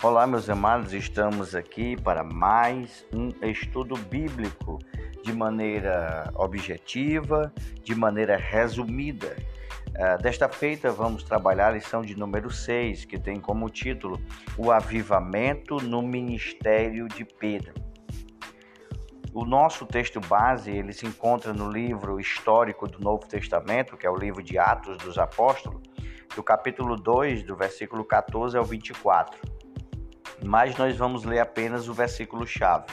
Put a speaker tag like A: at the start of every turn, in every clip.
A: Olá, meus amados, estamos aqui para mais um estudo bíblico de maneira objetiva, de maneira resumida. Uh, desta feita, vamos trabalhar a lição de número 6, que tem como título O Avivamento no Ministério de Pedro. O nosso texto base ele se encontra no livro histórico do Novo Testamento, que é o livro de Atos dos Apóstolos, do capítulo 2, do versículo 14 ao 24. Mas nós vamos ler apenas o versículo chave.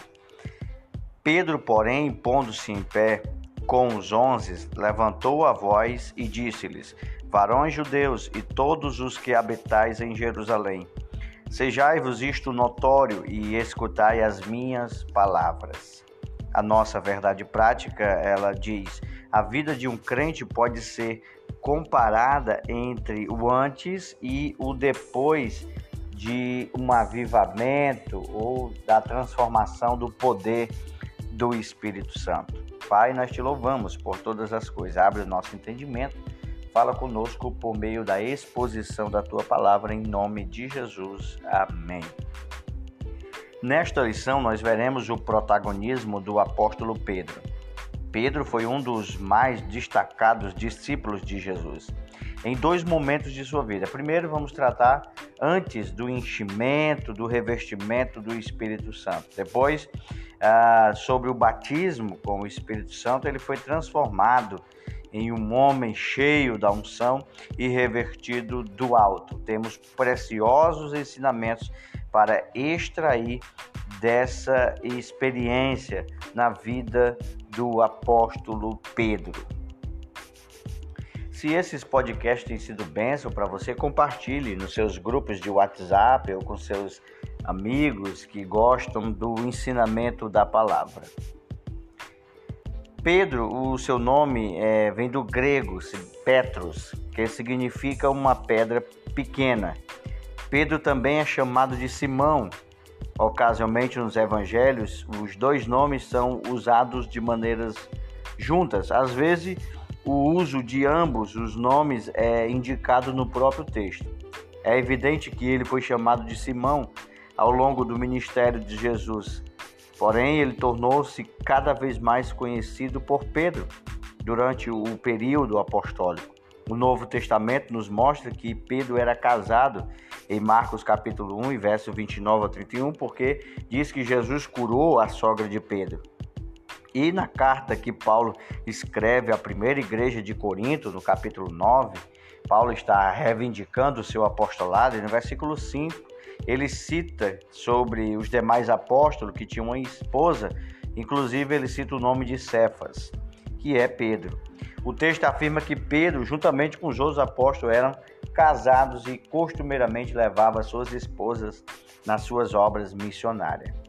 A: Pedro, porém, pondo-se em pé com os onze, levantou a voz e disse-lhes: Varões judeus e todos os que habitais em Jerusalém, sejai-vos isto notório e escutai as minhas palavras a nossa verdade prática, ela diz: a vida de um crente pode ser comparada entre o antes e o depois de um avivamento ou da transformação do poder do Espírito Santo. Pai, nós te louvamos por todas as coisas. Abre o nosso entendimento. Fala conosco por meio da exposição da tua palavra em nome de Jesus. Amém. Nesta lição, nós veremos o protagonismo do apóstolo Pedro. Pedro foi um dos mais destacados discípulos de Jesus em dois momentos de sua vida. Primeiro, vamos tratar antes do enchimento, do revestimento do Espírito Santo. Depois, ah, sobre o batismo com o Espírito Santo, ele foi transformado em um homem cheio da unção e revertido do alto. Temos preciosos ensinamentos para extrair dessa experiência na vida do apóstolo Pedro. Se esses podcasts têm sido bênção para você, compartilhe nos seus grupos de WhatsApp ou com seus amigos que gostam do ensinamento da palavra. Pedro, o seu nome é, vem do grego Petros, que significa uma pedra pequena. Pedro também é chamado de Simão. Ocasionalmente nos evangelhos, os dois nomes são usados de maneiras juntas. Às vezes, o uso de ambos os nomes é indicado no próprio texto. É evidente que ele foi chamado de Simão ao longo do ministério de Jesus. Porém, ele tornou-se cada vez mais conhecido por Pedro durante o período apostólico. O Novo Testamento nos mostra que Pedro era casado em Marcos capítulo 1, verso 29 a 31, porque diz que Jesus curou a sogra de Pedro. E na carta que Paulo escreve à primeira igreja de Corinto, no capítulo 9, Paulo está reivindicando o seu apostolado, e no versículo 5, ele cita sobre os demais apóstolos que tinham uma esposa, inclusive ele cita o nome de Cefas, que é Pedro. O texto afirma que Pedro, juntamente com os outros apóstolos, eram casados e costumeiramente levavam suas esposas nas suas obras missionárias.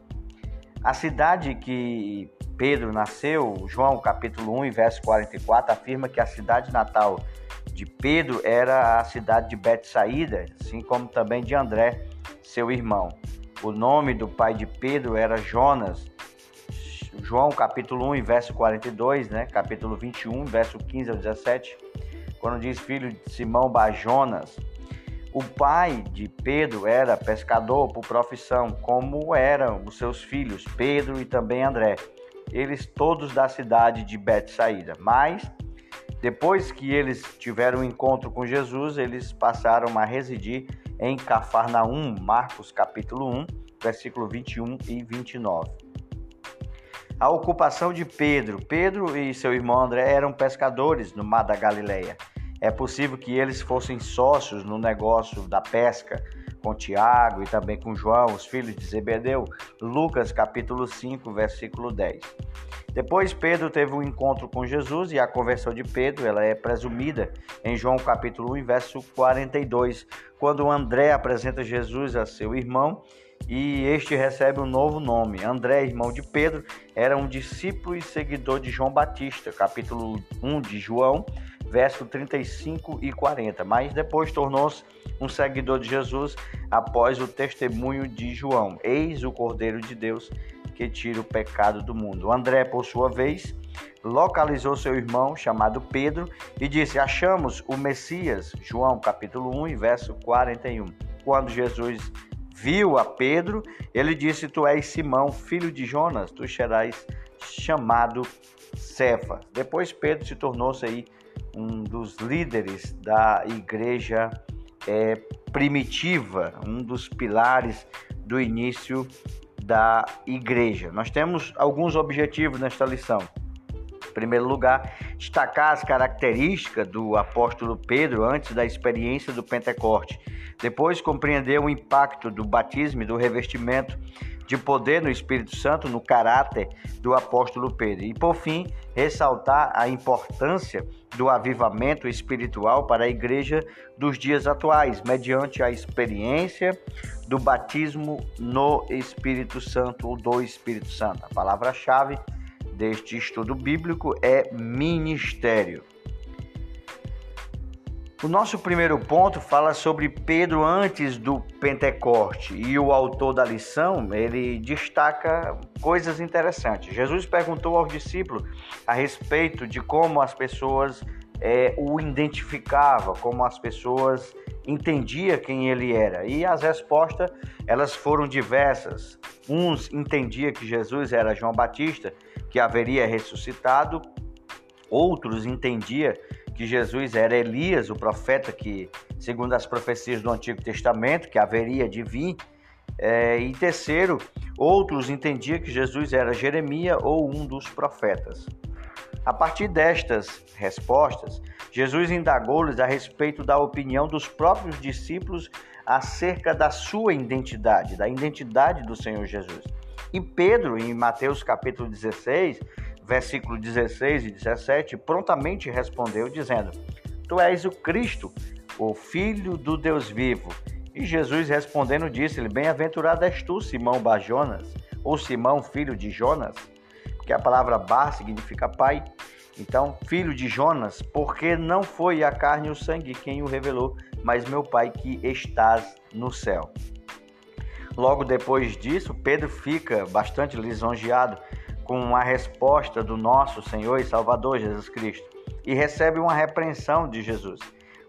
A: A cidade que Pedro nasceu, João capítulo 1, verso 44, afirma que a cidade natal de Pedro era a cidade de Betsaída, assim como também de André, seu irmão. O nome do pai de Pedro era Jonas, João capítulo 1, verso 42, né? Capítulo 21, verso 15 ao 17, quando diz filho de Simão Bajonas. O pai de Pedro era pescador por profissão, como eram os seus filhos Pedro e também André. Eles todos da cidade de Betsaída. Mas depois que eles tiveram um encontro com Jesus, eles passaram a residir em Cafarnaum, Marcos capítulo 1, versículo 21 e 29 a ocupação de Pedro. Pedro e seu irmão André eram pescadores no mar da Galileia. É possível que eles fossem sócios no negócio da pesca com Tiago e também com João, os filhos de Zebedeu. Lucas capítulo 5, versículo 10. Depois Pedro teve um encontro com Jesus e a conversão de Pedro, ela é presumida em João capítulo 1, verso 42, quando André apresenta Jesus a seu irmão e este recebe um novo nome. André, irmão de Pedro, era um discípulo e seguidor de João Batista, capítulo 1 de João, verso 35 e 40. Mas depois tornou-se um seguidor de Jesus após o testemunho de João. Eis o Cordeiro de Deus que tira o pecado do mundo. André, por sua vez, localizou seu irmão chamado Pedro e disse: Achamos o Messias. João capítulo 1, verso 41. Quando Jesus viu a Pedro, ele disse: Tu és Simão, filho de Jonas, tu serás chamado Cefa. Depois Pedro se tornou-se aí um dos líderes da igreja é, primitiva, um dos pilares do início da igreja. Nós temos alguns objetivos nesta lição. Primeiro lugar, destacar as características do apóstolo Pedro antes da experiência do Pentecoste. Depois, compreender o impacto do batismo e do revestimento de poder no Espírito Santo no caráter do apóstolo Pedro. E por fim, ressaltar a importância do avivamento espiritual para a igreja dos dias atuais, mediante a experiência do batismo no Espírito Santo ou do Espírito Santo. A palavra-chave deste estudo bíblico é ministério. O nosso primeiro ponto fala sobre Pedro antes do Pentecoste e o autor da lição ele destaca coisas interessantes. Jesus perguntou aos discípulos a respeito de como as pessoas é, o identificavam, como as pessoas entendiam quem ele era e as respostas elas foram diversas. Uns entendiam que Jesus era João Batista que haveria ressuscitado, outros entendiam que Jesus era Elias, o profeta que, segundo as profecias do Antigo Testamento, que haveria de vir. É, e terceiro, outros entendiam que Jesus era Jeremias ou um dos profetas. A partir destas respostas, Jesus indagou-lhes a respeito da opinião dos próprios discípulos acerca da sua identidade, da identidade do Senhor Jesus. E Pedro, em Mateus capítulo 16, versículo 16 e 17, prontamente respondeu, dizendo: Tu és o Cristo, o Filho do Deus vivo. E Jesus respondendo disse-lhe: Bem-aventurado és tu, Simão Bajonas, ou Simão, filho de Jonas, porque a palavra Bar significa pai. Então, filho de Jonas, porque não foi a carne e o sangue quem o revelou, mas meu Pai que estás no céu. Logo depois disso, Pedro fica bastante lisonjeado com a resposta do nosso Senhor e Salvador Jesus Cristo e recebe uma repreensão de Jesus.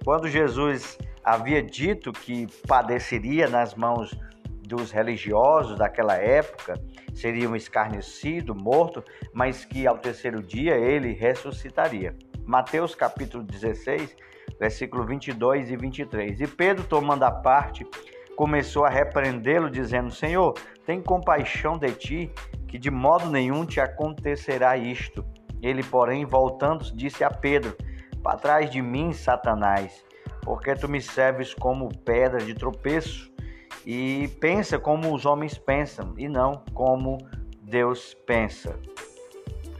A: Quando Jesus havia dito que padeceria nas mãos dos religiosos daquela época, seria um escarnecido, morto, mas que ao terceiro dia ele ressuscitaria. Mateus capítulo 16, versículo 22 e 23. E Pedro, tomando a parte, começou a repreendê-lo, dizendo: Senhor, tem compaixão de ti, que de modo nenhum te acontecerá isto. Ele, porém, voltando, disse a Pedro: Para trás de mim, Satanás, porque tu me serves como pedra de tropeço e pensa como os homens pensam e não como Deus pensa.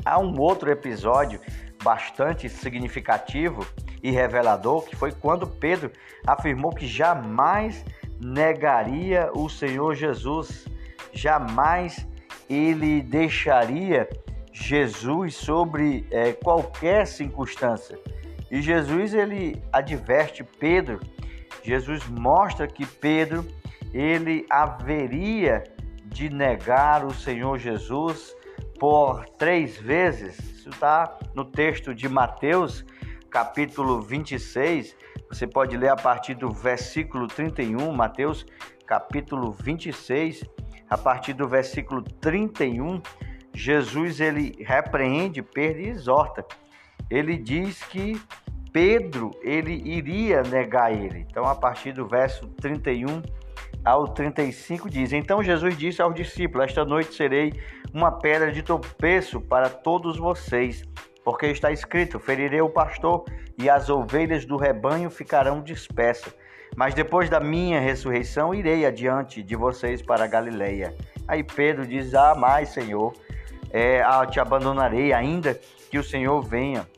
A: Há um outro episódio bastante significativo e revelador que foi quando Pedro afirmou que jamais negaria o Senhor Jesus, jamais ele deixaria Jesus sobre é, qualquer circunstância. E Jesus ele adverte Pedro, Jesus mostra que Pedro ele haveria de negar o Senhor Jesus por três vezes. Isso está no texto de Mateus, capítulo 26, você pode ler a partir do versículo 31, Mateus capítulo 26, a partir do versículo 31, Jesus ele repreende Pedro e exorta. Ele diz que Pedro ele iria negar ele. Então a partir do verso 31 ao 35 diz: Então Jesus disse aos discípulos: Esta noite serei uma pedra de tropeço para todos vocês porque está escrito: ferirei o pastor e as ovelhas do rebanho ficarão dispersas. Mas depois da minha ressurreição irei adiante de vocês para Galileia. Aí Pedro diz: Ah, mais Senhor, é, ah, te abandonarei, ainda que o Senhor venha.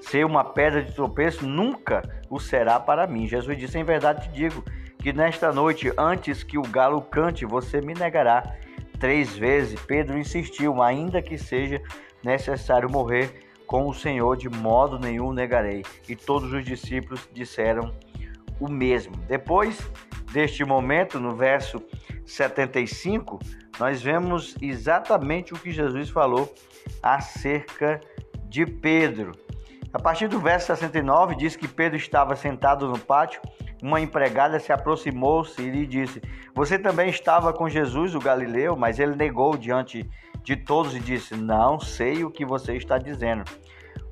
A: Ser uma pedra de tropeço nunca o será para mim. Jesus disse: Em verdade te digo que nesta noite, antes que o galo cante, você me negará três vezes. Pedro insistiu, ainda que seja necessário morrer com o Senhor, de modo nenhum negarei. E todos os discípulos disseram o mesmo. Depois deste momento, no verso 75, nós vemos exatamente o que Jesus falou acerca de Pedro. A partir do verso 69 diz que Pedro estava sentado no pátio, uma empregada se aproximou-se e lhe disse: Você também estava com Jesus, o Galileu? Mas ele negou diante de todos e disse: Não sei o que você está dizendo.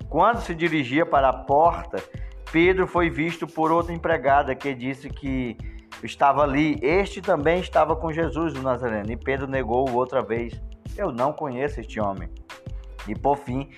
A: Quando se dirigia para a porta, Pedro foi visto por outra empregada que disse que estava ali. Este também estava com Jesus, o Nazareno. E Pedro negou outra vez: Eu não conheço este homem. E por fim,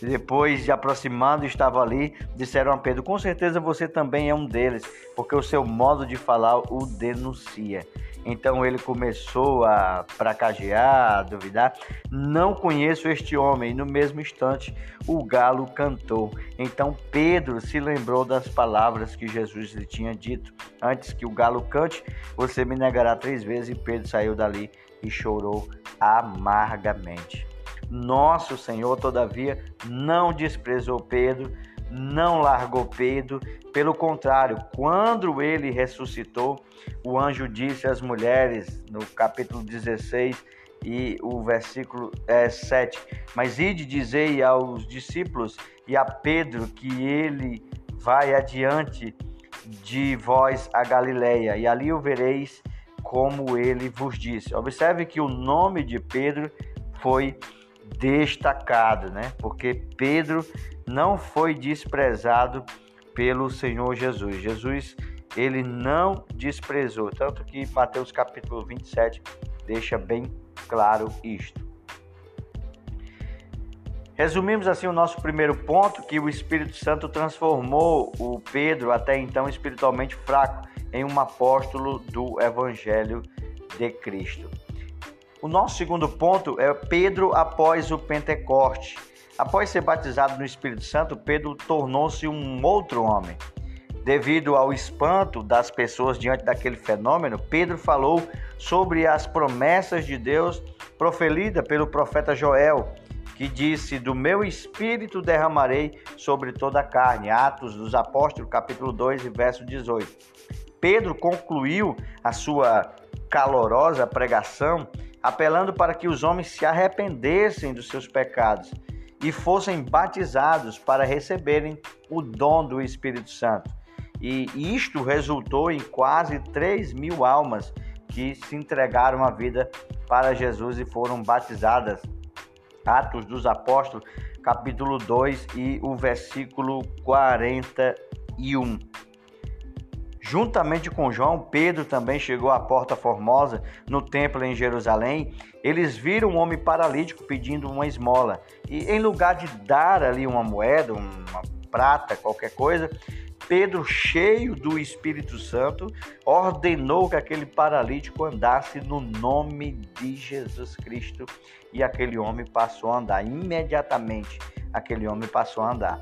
A: depois de aproximando, estava ali, disseram a Pedro: Com certeza você também é um deles, porque o seu modo de falar o denuncia. Então ele começou a pracagear, a duvidar. Não conheço este homem. E no mesmo instante o galo cantou. Então Pedro se lembrou das palavras que Jesus lhe tinha dito: Antes que o galo cante, você me negará três vezes. E Pedro saiu dali e chorou amargamente. Nosso Senhor, todavia, não desprezou Pedro, não largou Pedro, pelo contrário, quando ele ressuscitou, o anjo disse às mulheres, no capítulo 16 e o versículo é, 7, Mas ide dizei aos discípulos e a Pedro que ele vai adiante de vós a Galileia, e ali o vereis como ele vos disse. Observe que o nome de Pedro foi destacado, né? Porque Pedro não foi desprezado pelo Senhor Jesus. Jesus, ele não desprezou, tanto que Mateus capítulo 27 deixa bem claro isto. Resumimos assim o nosso primeiro ponto, que o Espírito Santo transformou o Pedro, até então espiritualmente fraco, em um apóstolo do Evangelho de Cristo. O nosso segundo ponto é Pedro após o Pentecoste. Após ser batizado no Espírito Santo, Pedro tornou-se um outro homem. Devido ao espanto das pessoas diante daquele fenômeno, Pedro falou sobre as promessas de Deus proferida pelo profeta Joel, que disse: "Do meu espírito derramarei sobre toda a carne". Atos dos Apóstolos, capítulo 2, verso 18. Pedro concluiu a sua calorosa pregação apelando para que os homens se arrependessem dos seus pecados e fossem batizados para receberem o dom do Espírito Santo. E isto resultou em quase 3 mil almas que se entregaram a vida para Jesus e foram batizadas. Atos dos Apóstolos, capítulo 2 e o versículo 41. Juntamente com João, Pedro também chegou à Porta Formosa, no templo em Jerusalém. Eles viram um homem paralítico pedindo uma esmola. E em lugar de dar ali uma moeda, uma prata, qualquer coisa, Pedro, cheio do Espírito Santo, ordenou que aquele paralítico andasse no nome de Jesus Cristo. E aquele homem passou a andar. Imediatamente, aquele homem passou a andar.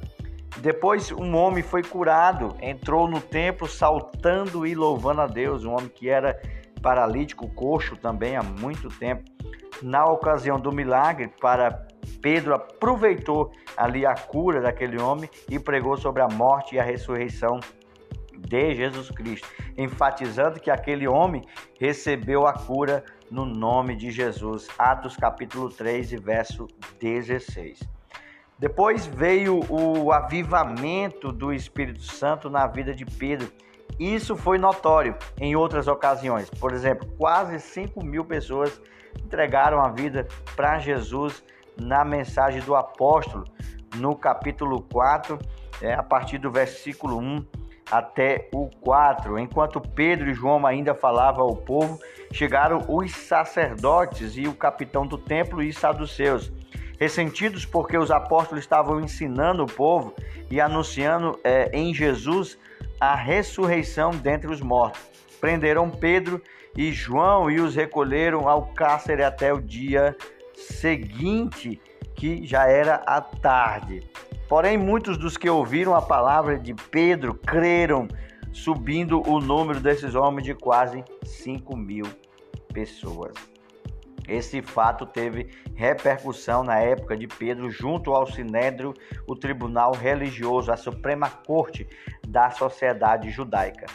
A: Depois um homem foi curado, entrou no templo saltando e louvando a Deus, um homem que era paralítico, coxo também há muito tempo. Na ocasião do milagre, para Pedro aproveitou ali a cura daquele homem e pregou sobre a morte e a ressurreição de Jesus Cristo, enfatizando que aquele homem recebeu a cura no nome de Jesus. Atos capítulo 3 e verso 16. Depois veio o avivamento do Espírito Santo na vida de Pedro. Isso foi notório em outras ocasiões. Por exemplo, quase 5 mil pessoas entregaram a vida para Jesus na mensagem do apóstolo, no capítulo 4, é, a partir do versículo 1 até o 4. Enquanto Pedro e João ainda falavam ao povo, chegaram os sacerdotes e o capitão do templo e saduceus ressentidos porque os apóstolos estavam ensinando o povo e anunciando é, em Jesus a ressurreição dentre os mortos. Prenderam Pedro e João e os recolheram ao cárcere até o dia seguinte, que já era a tarde. Porém, muitos dos que ouviram a palavra de Pedro creram, subindo o número desses homens de quase 5 mil pessoas. Esse fato teve repercussão na época de Pedro junto ao Sinédrio, o tribunal religioso, a Suprema Corte da sociedade judaica.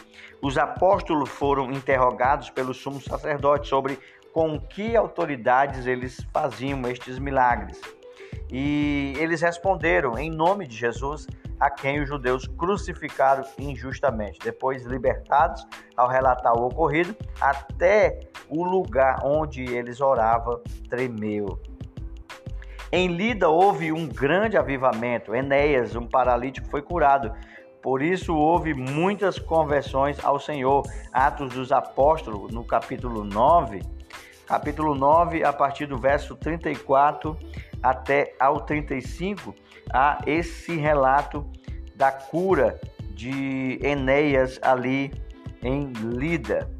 A: Os apóstolos foram interrogados pelo sumo sacerdote sobre com que autoridades eles faziam estes milagres. E eles responderam em nome de Jesus, a quem os judeus crucificaram injustamente. Depois libertados, ao relatar o ocorrido, até o lugar onde eles oravam tremeu. Em Lida houve um grande avivamento. Enéas, um paralítico, foi curado. Por isso houve muitas conversões ao Senhor. Atos dos Apóstolos, no capítulo 9, capítulo 9, a partir do verso 34 até ao 35, há esse relato da cura de Enéas ali em Lida.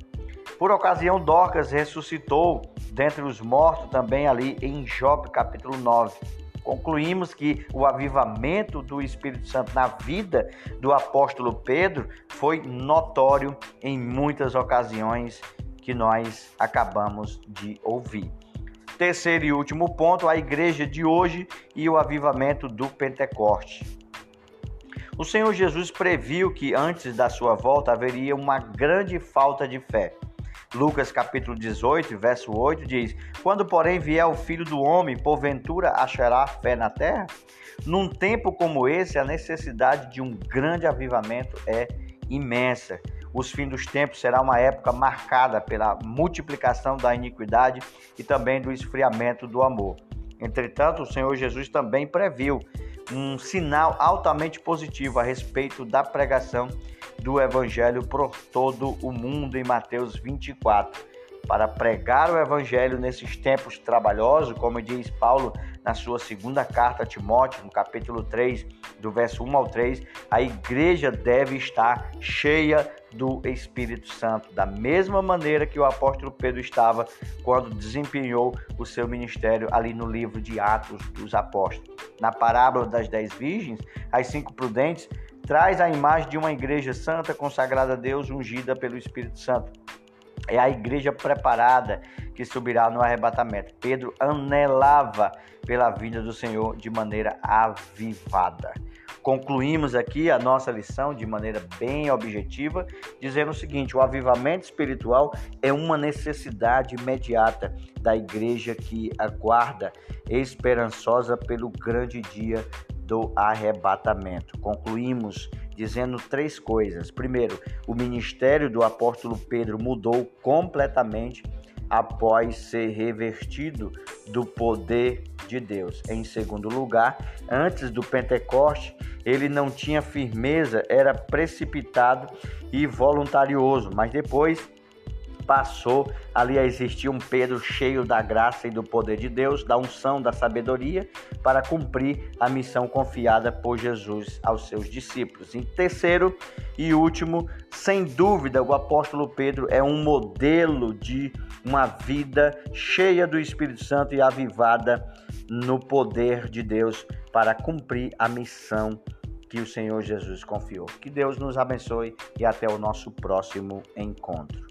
A: Por ocasião, Dorcas ressuscitou dentre os mortos também ali em Job, capítulo 9. Concluímos que o avivamento do Espírito Santo na vida do apóstolo Pedro foi notório em muitas ocasiões que nós acabamos de ouvir. Terceiro e último ponto, a igreja de hoje e o avivamento do Pentecoste. O Senhor Jesus previu que antes da sua volta haveria uma grande falta de fé. Lucas capítulo 18, verso 8 diz: Quando, porém, vier o filho do homem, porventura achará fé na terra? Num tempo como esse, a necessidade de um grande avivamento é imensa. Os fins dos tempos será uma época marcada pela multiplicação da iniquidade e também do esfriamento do amor. Entretanto, o Senhor Jesus também previu um sinal altamente positivo a respeito da pregação do Evangelho por todo o mundo em Mateus 24. Para pregar o Evangelho nesses tempos trabalhosos, como diz Paulo na sua segunda carta a Timóteo, no capítulo 3, do verso 1 ao 3, a igreja deve estar cheia do Espírito Santo, da mesma maneira que o apóstolo Pedro estava quando desempenhou o seu ministério ali no livro de Atos dos Apóstolos. Na parábola das dez virgens, as cinco prudentes traz a imagem de uma igreja santa consagrada a Deus, ungida pelo Espírito Santo. É a igreja preparada que subirá no arrebatamento. Pedro anelava pela vinda do Senhor de maneira avivada. Concluímos aqui a nossa lição de maneira bem objetiva, dizendo o seguinte: o avivamento espiritual é uma necessidade imediata da igreja que aguarda esperançosa pelo grande dia do arrebatamento. Concluímos dizendo três coisas. Primeiro, o ministério do apóstolo Pedro mudou completamente após ser revestido do poder de Deus. Em segundo lugar, antes do Pentecoste, ele não tinha firmeza, era precipitado e voluntarioso, mas depois passou ali a existir um Pedro cheio da graça e do poder de Deus, da unção, da sabedoria, para cumprir a missão confiada por Jesus aos seus discípulos. Em terceiro e último, sem dúvida, o apóstolo Pedro é um modelo de uma vida cheia do Espírito Santo e avivada no poder de Deus para cumprir a missão que o Senhor Jesus confiou. Que Deus nos abençoe e até o nosso próximo encontro.